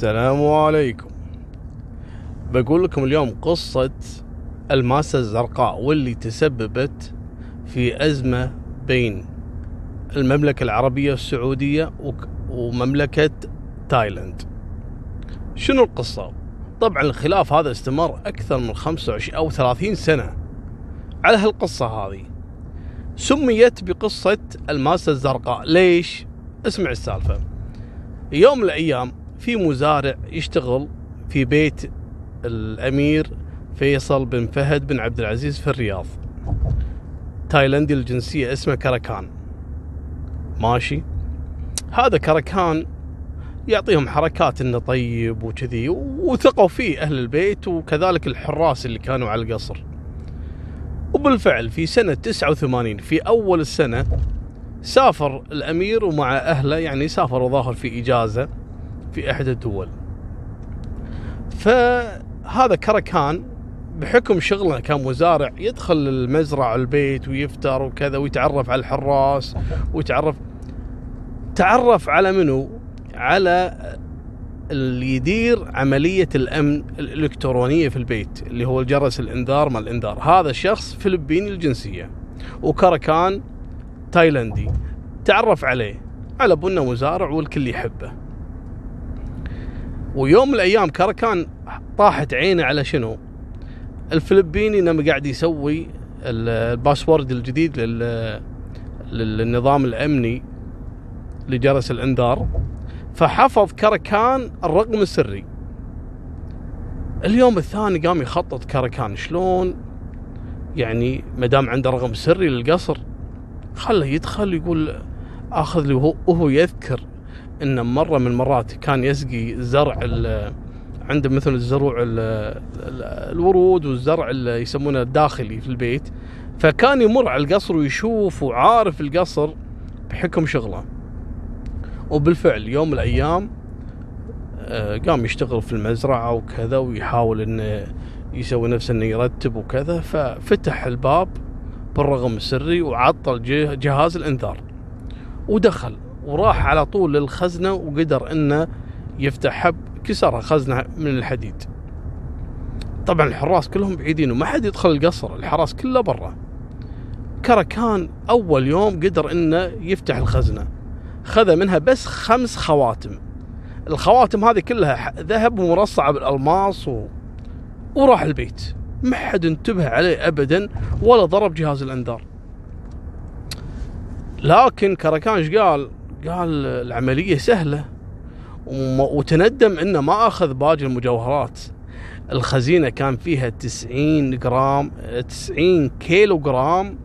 السلام عليكم. بقول لكم اليوم قصة الماسة الزرقاء واللي تسببت في أزمة بين المملكة العربية السعودية ومملكة تايلاند. شنو القصة؟ طبعا الخلاف هذا استمر أكثر من 25 أو 30 سنة على هالقصة هذه. سميت بقصة الماسة الزرقاء. ليش؟ اسمع السالفة. يوم من الأيام في مزارع يشتغل في بيت الأمير فيصل بن فهد بن عبد العزيز في الرياض. تايلندي الجنسية اسمه كركان ماشي. هذا كركان يعطيهم حركات إنه طيب وكذي وثقوا فيه أهل البيت وكذلك الحراس اللي كانوا على القصر. وبالفعل في سنة 89 في أول السنة سافر الأمير ومع أهله يعني سافروا ظاهر في إجازة. في إحدى الدول. فهذا كركان بحكم شغله كمزارع يدخل المزرعة البيت ويفتر وكذا ويتعرف على الحراس ويتعرف تعرف على منو؟ على اللي يدير عملية الأمن الإلكترونية في البيت اللي هو الجرس الإنذار مال الإنذار. هذا الشخص فلبيني الجنسية وكركان تايلندي تعرف عليه على إنه مزارع والكل يحبه. ويوم من الأيام كركان طاحت عينه على شنو؟ الفلبيني انه قاعد يسوي ال- ال password الجديد لل للنظام الأمني لجرس الإنذار فحفظ كركان الرقم السري. اليوم الثاني قام يخطط كركان شلون؟ يعني ما دام عنده رقم سري للقصر خله يدخل يقول آخذ لي وهو يذكر. إن مرة من المرات كان يسقي زرع عنده مثل الزروع ال- ال- الورود والزرع اللي يسمونه الداخلي في البيت. فكان يمر على القصر ويشوف وعارف القصر بحكم شغله. وبالفعل يوم من الأيام آه، قام يشتغل في المزرعة وكذا ويحاول إنه يسوي نفسه إنه يرتب وكذا. ففتح الباب بالرقم السري وعطل جه- جهاز الإنذار. ودخل. وراح على طول للخزنة وقدر إنه يفتحها كسرها خزنة من الحديد. طبعا الحراس كلهم بعيدين وما حد يدخل القصر الحراس كله برا. كركان أول يوم قدر إنه يفتح الخزنة. خذ منها بس خمس خواتم. الخواتم هذه كلها ذهب ومرصعة بالألماس و... وراح البيت. ما حد انتبه عليه ابدا ولا ضرب جهاز الانذار لكن كركان إيش قال؟ قال العملية سهلة وم- وتندم إنه ما أخذ باقي المجوهرات. الخزينة كان فيها 90 جرام 90 كيلو جرام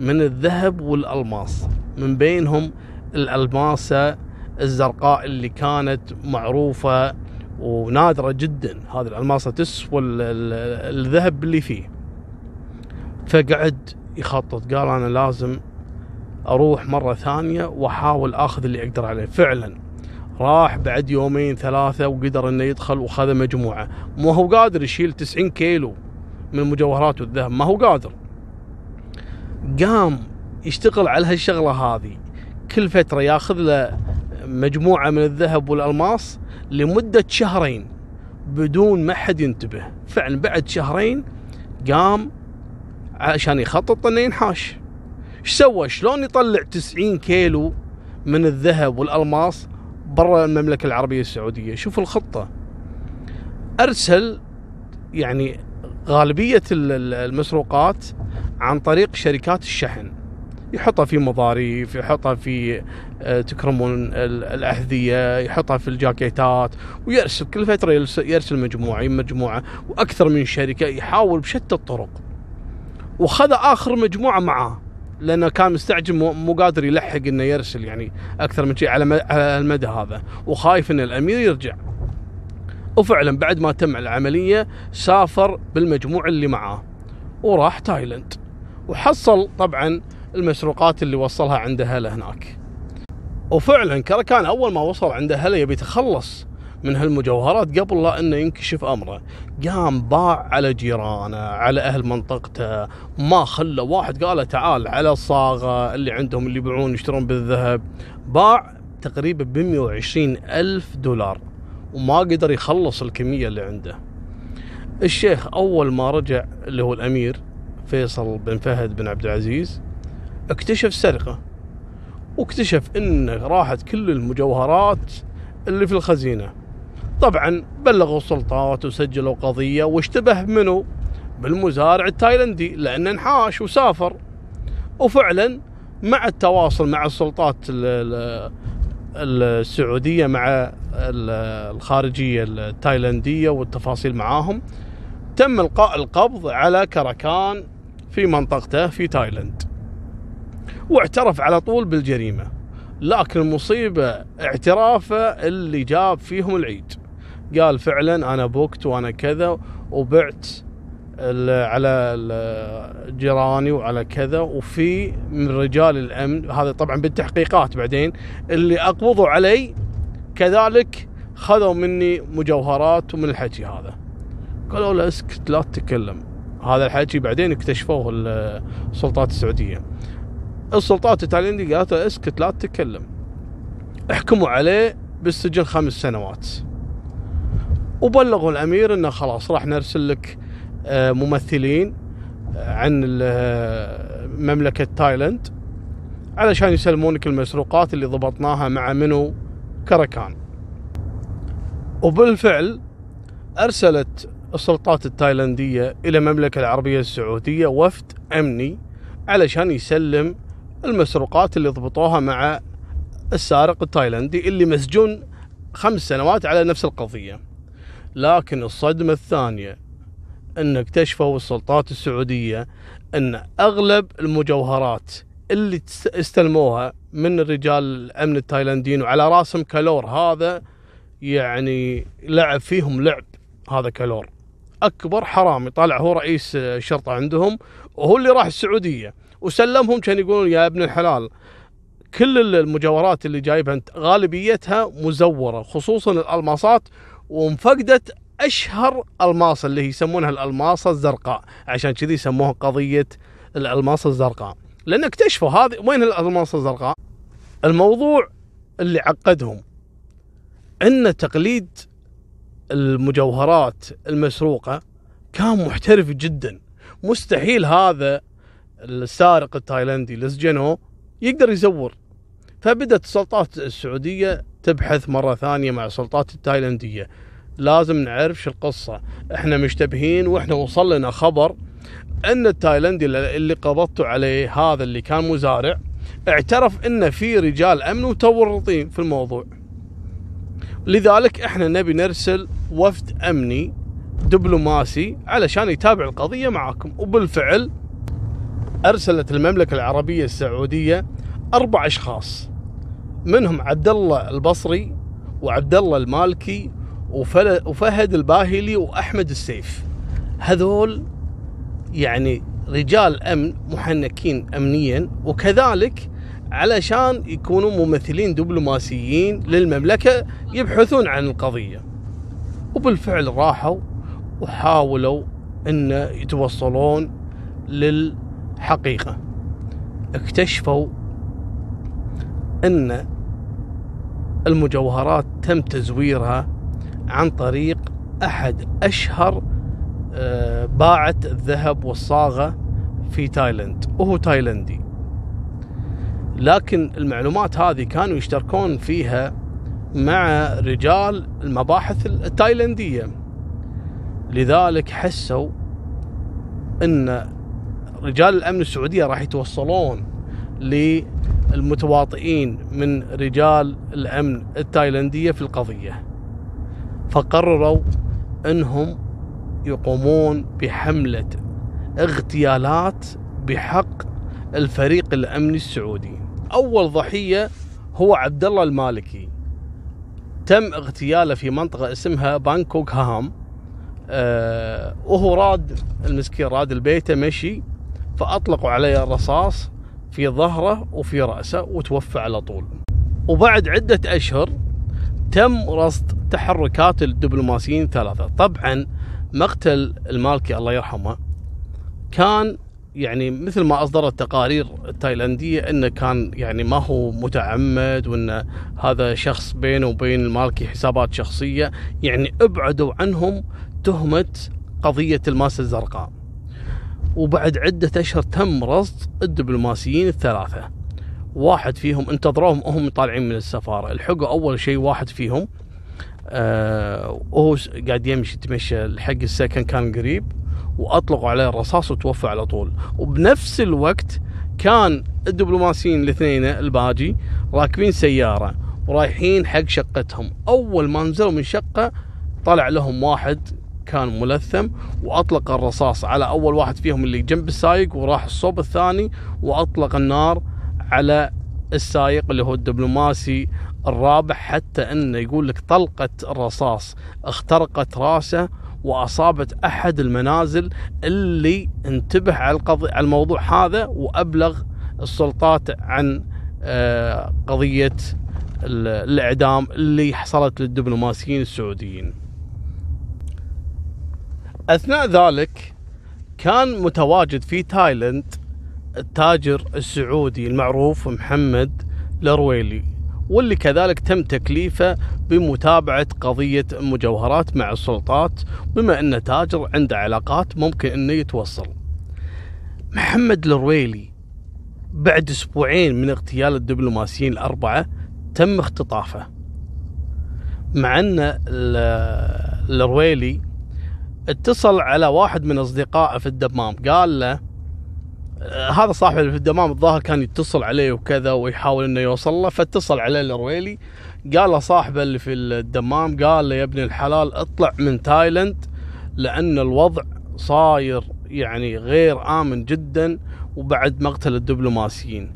من الذهب والألماس. من بينهم الألماسة الزرقاء اللي كانت معروفة ونادرة جدا. هذه الألماسة تسوى ال- ال- الذهب اللي فيه. فقعد يخطط قال أنا لازم أروح مرة ثانية وأحاول أخذ اللي أقدر عليه. فعلا راح بعد يومين ثلاثة وقدر إنه يدخل وخذ مجموعة. مو هو قادر يشيل 90 كيلو من المجوهرات والذهب ما هو قادر. قام يشتغل على هالشغلة هذه. كل فترة ياخذ له مجموعة من الذهب والألماس لمدة شهرين بدون ما حد ينتبه. فعلا بعد شهرين قام عشان يخطط إنه ينحاش. إيش سوى؟ شلون يطلع 90 كيلو من الذهب والألماس برا المملكة العربية السعودية؟ شوف الخطة. أرسل يعني غالبية ال- ال- المسروقات عن طريق شركات الشحن. يحطها في مظاريف يحطها في آه، تكرمون ال- الأحذية يحطها في الجاكيتات ويرسل كل فترة يرس- يرسل مجموعة مجموعة وأكثر من شركة يحاول بشتى الطرق. وخذ آخر مجموعة معاه. لأنه كان مستعجل مو قادر يلحق إنه يرسل يعني أكثر من شيء على على المدى هذا. وخايف إن الأمير يرجع. وفعلا بعد ما تم العملية سافر بالمجموعه اللي معاه وراح تايلاند. وحصل طبعا المسروقات اللي وصلها عند أهله هناك. وفعلا كركان أول ما وصل عند أهله يبي يتخلص من هالمجوهرات قبل لا إنه ينكشف أمره. قام باع على جيرانه على أهل منطقته ما خلى واحد قال تعال على الصاغه اللي عندهم اللي يبيعون يشترون بالذهب. باع تقريبا ب 120 ألف دولار وما قدر يخلص الكمية اللي عنده. الشيخ أول ما رجع اللي هو الأمير فيصل بن فهد بن عبد العزيز اكتشف سرقة واكتشف إن راحت كل المجوهرات اللي في الخزينة. طبعا بلغوا السلطات وسجلوا قضية واشتبه منه بالمزارع التايلندي لأنه انحاش وسافر. وفعلا مع التواصل مع السلطات السعودية مع الخارجية التايلندية والتفاصيل معاهم تم إلقاء القبض على كركان في منطقته في تايلاند واعترف على طول بالجريمة لكن المصيبه اعترافه اللي جاب فيهم العيد. قال فعلا أنا بقت وأنا كذا وبعت على جيراني وعلى كذا وفي من رجال الأمن. هذا طبعا بالتحقيقات بعدين. اللي أقبضوا علي كذلك خذوا مني مجوهرات ومن الحكي هذا. قالوا له اسكت لا تتكلم. هذا الحكي بعدين اكتشفوه السلطات السعودية. السلطات التايلانديه قالت له اسكت لا تتكلم. احكموا عليه بالسجن خمس سنوات. وبلغوا الأمير إنه خلاص راح نرسل لك آه، ممثلين آه، عن آه، مملكة تايلاند علشان يسلمونك المسروقات اللي ضبطناها مع منو؟ كركان. وبالفعل أرسلت السلطات التايلاندية إلى المملكة العربية السعودية وفد أمني علشان يسلم المسروقات اللي ضبطوها مع السارق التايلندي اللي مسجون خمس سنوات على نفس القضية. لكن الصدمة الثانية أن اكتشفوا السلطات السعودية أن أغلب المجوهرات اللي استلموها من رجال الأمن التايلانديين وعلى رأسهم كالور هذا يعني لعب فيهم لعب هذا كالور. أكبر حرامي طالع هو رئيس الشرطة عندهم وهو اللي راح السعودية وسلمهم كان يقولون يا ابن الحلال كل المجوهرات اللي جايبها أنت غالبيتها مزورة خصوصا الألماسات وانفقدت أشهر الماصه اللي يسمونها الالماصه الزرقاء. عشان كذي يسموها قضية الالماصه الزرقاء. لأن اكتشفوا هذه وين الالماصه الزرقاء؟ الموضوع اللي عقدهم إن تقليد المجوهرات المسروقة كان محترف جدا. مستحيل هذا السارق التايلندي اللي سجنوه يقدر يزور. فبدت السلطات السعودية تبحث مرة ثانية مع السلطات التايلندية. لازم نعرف شو القصة. إحنا مشتبهين وإحنا وصل لنا خبر إن التايلندي اللي قبضتوا عليه هذا اللي كان مزارع اعترف ان في رجال أمن متورطين في الموضوع. لذلك إحنا نبي نرسل وفد أمني دبلوماسي علشان يتابع القضية معاكم. وبالفعل أرسلت المملكة العربية السعودية أربع أشخاص. منهم عبد الله البصري وعبد الله المالكي وفهد الباهلي وأحمد السيف. هذول يعني رجال أمن محنكين امنيا وكذلك علشان يكونوا ممثلين دبلوماسيين للمملكة يبحثون عن القضية. وبالفعل راحوا وحاولوا إن يتوصلون للحقيقة. اكتشفوا إن المجوهرات تم تزويرها عن طريق أحد أشهر آه، باعة الذهب والصاغة في تايلاند وهو تايلندي لكن المعلومات هذه كانوا يشتركون فيها مع رجال المباحث التايلندية لذلك حسوا إن رجال الأمن السعودية راح يتوصلون للمتواطئين من رجال الأمن التايلندية في القضية فقرروا إنهم يقومون بحملة اغتيالات بحق الفريق الأمني السعودي. أول ضحية هو عبد الله المالكي. تم اغتياله في منطقة اسمها بانكوك هام. أه وهو راد المسكين راد البيت مشي فأطلقوا عليه الرصاص في ظهره وفي رأسه وتوفى على طول. وبعد عدة أشهر تم رصد تحركات الدبلوماسيين ثلاثة طبعا مقتل المالكي الله يرحمه كان يعني مثل ما اصدرت التقارير التايلاندية إنه كان يعني ما هو متعمد وإن هذا شخص بينه وبين المالكي حسابات شخصية يعني ابعدوا عنهم تهمة قضية الماسه الزرقاء. وبعد عدة أشهر تم رصد الدبلوماسيين الثلاثة. واحد فيهم انتظروهم وهم طالعين من السفارة، الحقوا أول شيء واحد فيهم آه وهو قاعد يمشي يتمشى حق السكن كان قريب وأطلقوا عليه الرصاص وتوفى على طول. وبنفس الوقت كان الدبلوماسيين الاثنين الباجي راكبين سيارة ورايحين حق شقتهم. أول ما نزلوا من شقة طلع لهم واحد كان ملثم وأطلق الرصاص على أول واحد فيهم اللي جنب السايق وراح الصوب الثاني وأطلق النار على السايق اللي هو الدبلوماسي الرابع حتى إنه يقول لك طلقه الرصاص اخترقت راسه وأصابت أحد المنازل اللي انتبه على القضية على الموضوع هذا وأبلغ السلطات عن آه، قضية الإعدام اللي حصلت للدبلوماسيين السعوديين. أثناء ذلك كان متواجد في تايلاند التاجر السعودي المعروف محمد الرويلي واللي كذلك تم تكليفه بمتابعة قضية المجوهرات مع السلطات بما أنه تاجر عنده علاقات ممكن أنه يتوصل. محمد الرويلي بعد أسبوعين من اغتيال الدبلوماسيين الأربعة تم اختطافه مع أن الرويلي اتصل على واحد من أصدقائه في الدمام. قال له هذا صاحب اللي في الدمام الظاهر كان يتصل عليه وكذا ويحاول إنه يوصل له فاتصل عليه الرويلي قال له صاحبه اللي في الدمام قال له يا ابن الحلال اطلع من تايلند لأن الوضع صاير يعني غير آمن جدا وبعد مقتل الدبلوماسيين.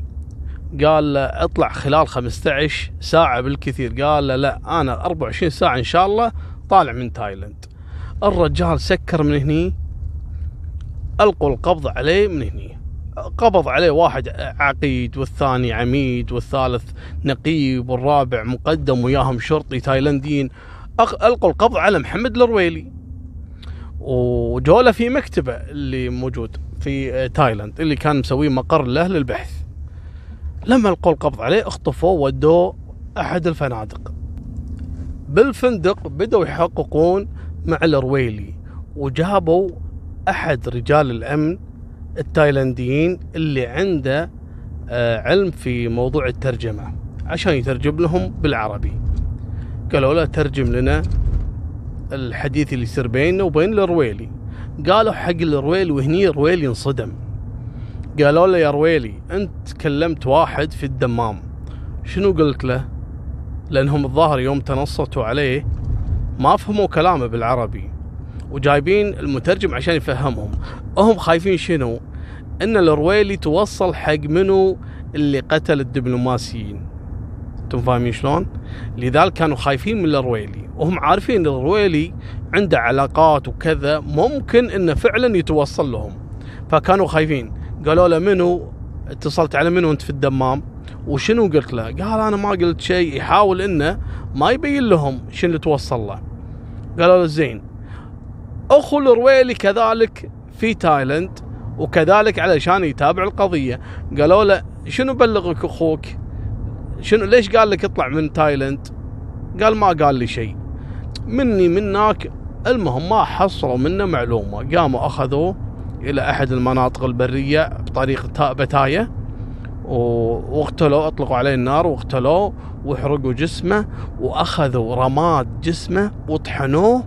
قال له اطلع خلال 15 ساعة بالكثير. قال له لا أنا 24 ساعة إن شاء الله طالع من تايلند الرجال سكر من هني القوا القبض عليه من هني. قبض عليه واحد عقيد والثاني عميد والثالث نقيب والرابع مقدم وياهم شرطي تايلنديين القوا القبض على محمد الرويلي. وجوله في مكتبه اللي موجود في تايلاند اللي كان مسويه مقر له للبحث. لما القوا القبض عليه اخطفوه ودوه أحد الفنادق. بالفندق بدأوا يحققون مع الرويلي وجابوا أحد رجال الأمن التايلانديين اللي عنده آه، علم في موضوع الترجمة عشان يترجم لهم بالعربي. قالوا له ترجم لنا الحديث اللي يصير بيننا وبين الرويلي قالوا حق الرويلي وهني الرويلي انصدم. قالوا له يا رويلي أنت كلمت واحد في الدمام. شنو قلت له؟ لأنهم الظاهر يوم تنصتوا عليه ما فهموا كلامه بالعربي وجايبين المترجم عشان يفهمهم. هم خايفين شنو؟ إن الرويلي توصل حق منو اللي قتل الدبلوماسيين. أنتم فاهمين شلون؟ لذلك كانوا خايفين من الرويلي. وهم عارفين الرويلي عنده علاقات وكذا ممكن إنه فعلا يتوصل لهم. فكانوا خايفين. قالوا له منو؟ اتصلت على منو أنت في الدمام؟ وشنو قلت له؟ قال أنا ما قلت شيء. يحاول إنه ما يبين لهم شنو اللي توصل له. قالوا له زين أخو الرويلي كذلك في تايلند وكذلك علشان يتابع القضية. قالوا له شنو بلغك أخوك؟ شنو ليش قال لك اطلع من تايلند قال ما قال لي شيء. مني منك المهم ما حصلوا منه معلومة. قاموا أخذوه إلى أحد المناطق البرية بطريق بتاية. واقتلوه أطلقوا عليه النار واقتلوه وحرقوا جسمه وأخذوا رماد جسمه وطحنوه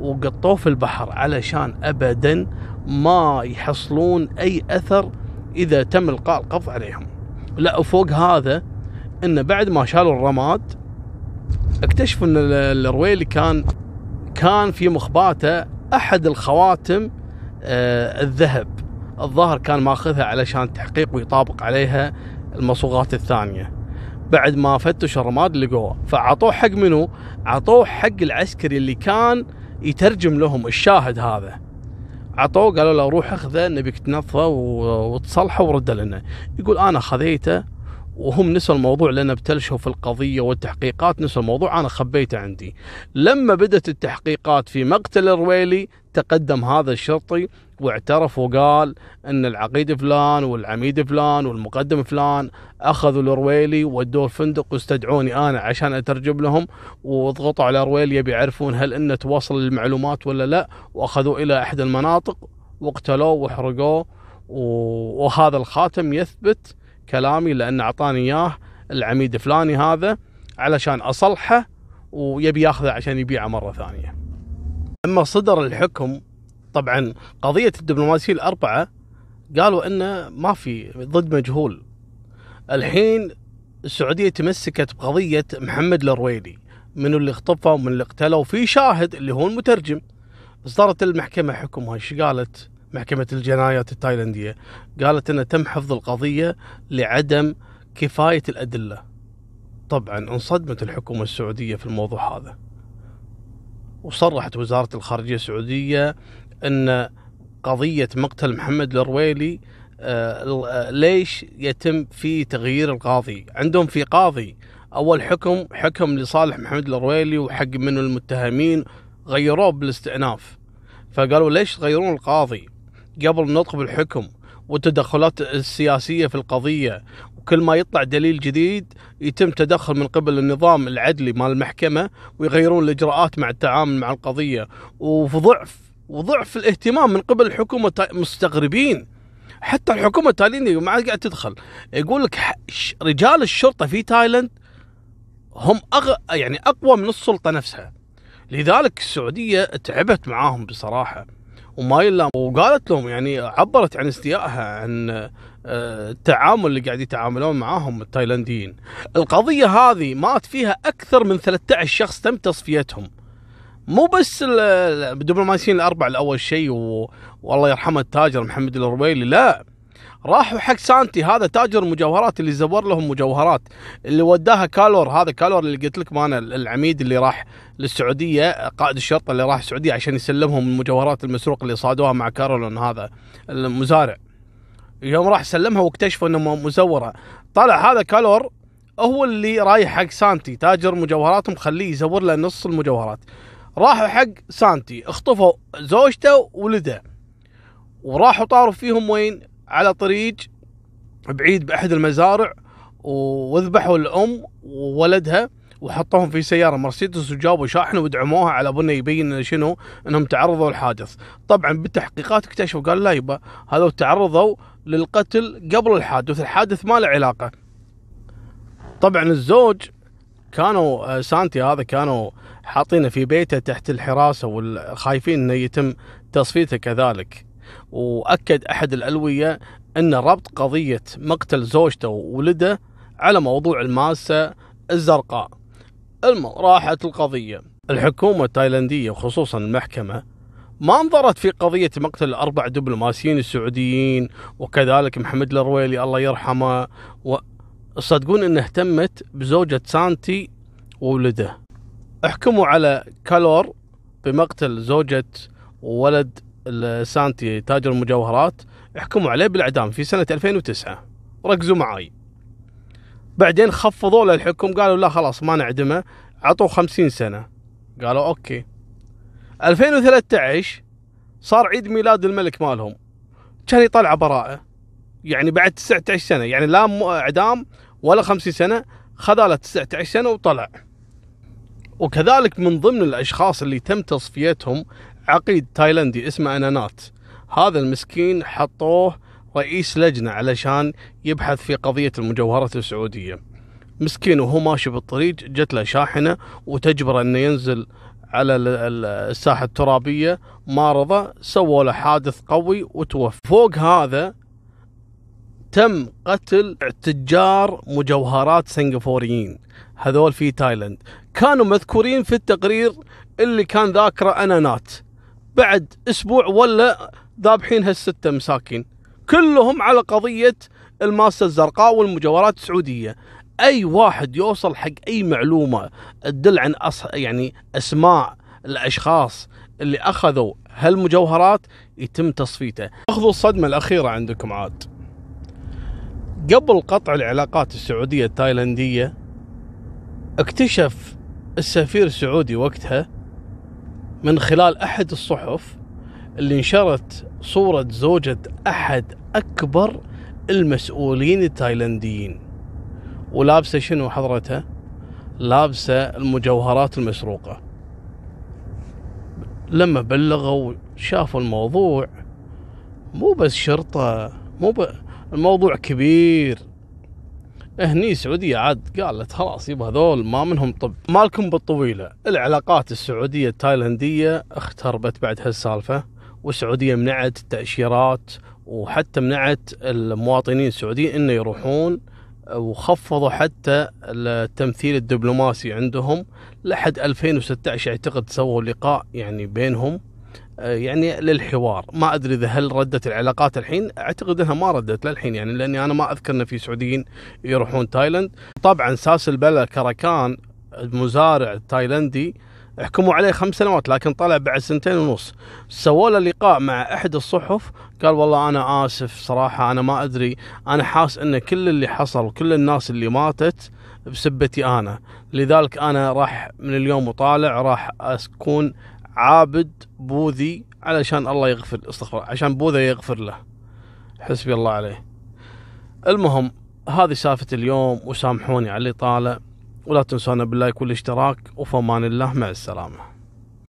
وقطوه في البحر علشان ابدا ما يحصلون أي أثر إذا تم إلقاء القبض عليهم. لا وفوق هذا انه بعد ما شالوا الرماد اكتشفوا إن الرويلي كان كان في مخباته أحد الخواتم آه الذهب. الظاهر كان ماخذها علشان تحقيق ويطابق عليها المصوغات الثانية. بعد ما فتشوا الرماد لقوه فعطوه حق منو؟ عطوه حق العسكري اللي كان يترجم لهم الشاهد هذا. عطوه قالوا له روح أخذه نبيك تنظفه وتصلحه ورد لنا. يقول أنا خذيته وهم نسوا الموضوع لأن ابتلشوا في القضية والتحقيقات نسوا الموضوع أنا خبيته عندي. لما بدأت التحقيقات في مقتل الرويلي تقدم هذا الشرطي واعترف وقال إن العقيد فلان والعميد فلان والمقدم فلان أخذوا الرويلي ودوه الفندق واستدعوني أنا عشان أترجم لهم وضغطوا على الرويلي يبي يعرفون هل إنه توصل المعلومات ولا لا واخذوه إلى احد المناطق واقتلوه وحرقوه وهذا الخاتم يثبت كلامي لأن أعطاني إياه العميد فلاني هذا علشان أصلحه ويبي ياخذه عشان يبيعه مرة ثانية. أما صدر الحكم طبعا قضية الدبلوماسيين الأربعة قالوا انه ما في ضد مجهول. الحين السعودية تمسكت بقضية محمد الرويلي من اللي اختطفوا ومن اللي اقتلوا في شاهد اللي هو المترجم. اصدرت المحكمة حكمها إيش قالت؟ محكمة الجنايات التايلنديه قالت انه تم حفظ القضية لعدم كفاية الأدلة. طبعا انصدمت الحكومة السعودية في الموضوع هذا وصرحت وزارة الخارجية السعودية أن قضية مقتل محمد الرويلي آه، آه، ليش يتم في تغيير القاضي؟ عندهم في قاضي. أول حكم حكم لصالح محمد الرويلي وحق منه المتهمين غيروه بالاستئناف. فقالوا ليش تغيرون القاضي؟ قبل نطق بالحكم والتدخلات السياسية في القضية. وكل ما يطلع دليل جديد يتم تدخل من قبل النظام العدلي مال المحكمة ويغيرون الإجراءات مع التعامل مع القضية. وفي ضعف وضعف الاهتمام من قبل الحكومة مستغربين. حتى الحكومة التايلندية ما عاد قاعد تدخل يقول لك رجال الشرطة في تايلاند هم أغ... يعني أقوى من السلطة نفسها. لذلك السعودية تعبت معاهم بصراحة. وما يلا وقالت لهم يعني عبرت عن استيائها عن آه، التعامل اللي قاعد يتعاملون معاهم التايلانديين. القضية هذه مات فيها أكثر من 13 شخص تم تصفيتهم. مو بس الدبلوماسيين الأربعة الأول شيء. والله يرحمه التاجر محمد الرويلي لا. راحوا حق سانتي. هذا تاجر المجوهرات اللي زور لهم مجوهرات. اللي وداها كالور هذا كالور اللي قلت لك مانا العميد اللي راح للسعودية قائد الشرطة اللي راح السعودية عشان يسلمهم المجوهرات المسروقه اللي صادوها مع كارولون هذا المزارع. يوم راح سلمها واكتشفوا إنه مزورة. طلع هذا كالور هو اللي رايح حق سانتي. تاجر مجوهرات مخليه يزور له نص المجوهرات. راحوا حق سانتي اخطفوا زوجته وولده. وراحوا طاروا فيهم وين؟ على طريق بعيد بأحد المزارع وذبحوا الأم وولدها وحطوهم في سيارة. مرسيدس وجابوا شاحنه ودعموها على بنا يبين شنو؟ إنهم تعرضوا للحادث. طبعا بالتحقيقات اكتشفوا قال لا يبا هذول تعرضوا للقتل قبل الحادث. الحادث ما له علاقة. طبعا الزوج كانوا آه، سانتي هذا كانوا حاطينه في بيته تحت الحراسة والخايفين إنه يتم تصفيته كذلك. وأكد أحد الألوية أن ربط قضية مقتل زوجته وولده على موضوع الماسة الزرقاء. راحت القضية. الحكومة التايلاندية وخصوصا المحكمة ما انظرت في قضية مقتل الأربع دبلوماسيين السعوديين وكذلك محمد الرويلي الله يرحمه وصدقون أن اهتمت بزوجة سانتي وولده احكموا على كالور بمقتل زوجة وولد السانتي تاجر المجوهرات احكموا عليه بالإعدام في سنة 2009 ركزوا معاي. بعدين خفضوا له الحكم قالوا لا خلاص ما نعدمه عطوا 50 سنة. قالوا okay. 2013 صار عيد ميلاد الملك مالهم. كان يطلع براءة. يعني بعد 19 سنة يعني لا إعدام ولا 50 سنة خذ 19 سنة وطلع. وكذلك من ضمن الأشخاص اللي تم تصفيتهم عقيد تايلندي اسمه أنانات. هذا المسكين حطوه رئيس لجنة علشان يبحث في قضية المجوهرات السعودية. مسكين وهو ماشي بالطريق جت له شاحنة وتجبره أنه ينزل على الساحة الترابية. ما رضى سووا له حادث قوي وتوفى. فوق هذا تم قتل تجار مجوهرات سنغافوريين هذول في تايلاند كانوا مذكورين في التقرير اللي كان ذاكره أنانات. بعد أسبوع ولا ذابحين هالستة مساكين. كلهم على قضية الماسه الزرقاء والمجوهرات السعودية. أي واحد يوصل حق أي معلومة تدل عن أص... يعني أسماء الأشخاص اللي أخذوا هالمجوهرات يتم تصفيته. اخذوا الصدمة الأخيرة عندكم عاد. قبل قطع العلاقات السعودية التايلندية اكتشف السفير السعودي وقتها من خلال أحد الصحف اللي نشرت صورة زوجة أحد أكبر المسؤولين التايلنديين ولابسة شنو حضرتها؟ لابسة المجوهرات المسروقة. لما بلغوا شافوا الموضوع مو بس شرطة مو ب... الموضوع كبير. هني السعودية عاد قالت خلاص يبا هذول ما منهم طب مالكم بالطويلة. العلاقات السعودية التايلندية اختربت بعد هالسالفة والسعودية منعت التأشيرات وحتى منعت المواطنين السعوديين إنه يروحون وخفضوا حتى التمثيل الدبلوماسي عندهم لحد 2016 اعتقد سووا لقاء يعني بينهم. يعني للحوار. ما أدري إذا هل ردت العلاقات الحين. أعتقد إنها ما ردت للحين يعني لأني أنا ما أذكر إن في سعوديين يروحون تايلند طبعا ساس البلا كراكان المزارع التايلندي حكموا عليه خمس سنوات لكن طلع بعد سنتين ونص. سووا له لقاء مع أحد الصحف قال والله أنا آسف صراحة أنا ما أدري. أنا حاس إن كل اللي حصل كل الناس اللي ماتت بسبتي أنا. لذلك أنا راح من اليوم وطالع راح أكون عابد بوذي علشان الله يغفر استغفر عشان بوذا يغفر له. حسبي الله عليه. المهم هذه سالفة اليوم وسامحوني على طالع. ولا تنسونا باللايك والاشتراك. وفمان الله مع السلامة.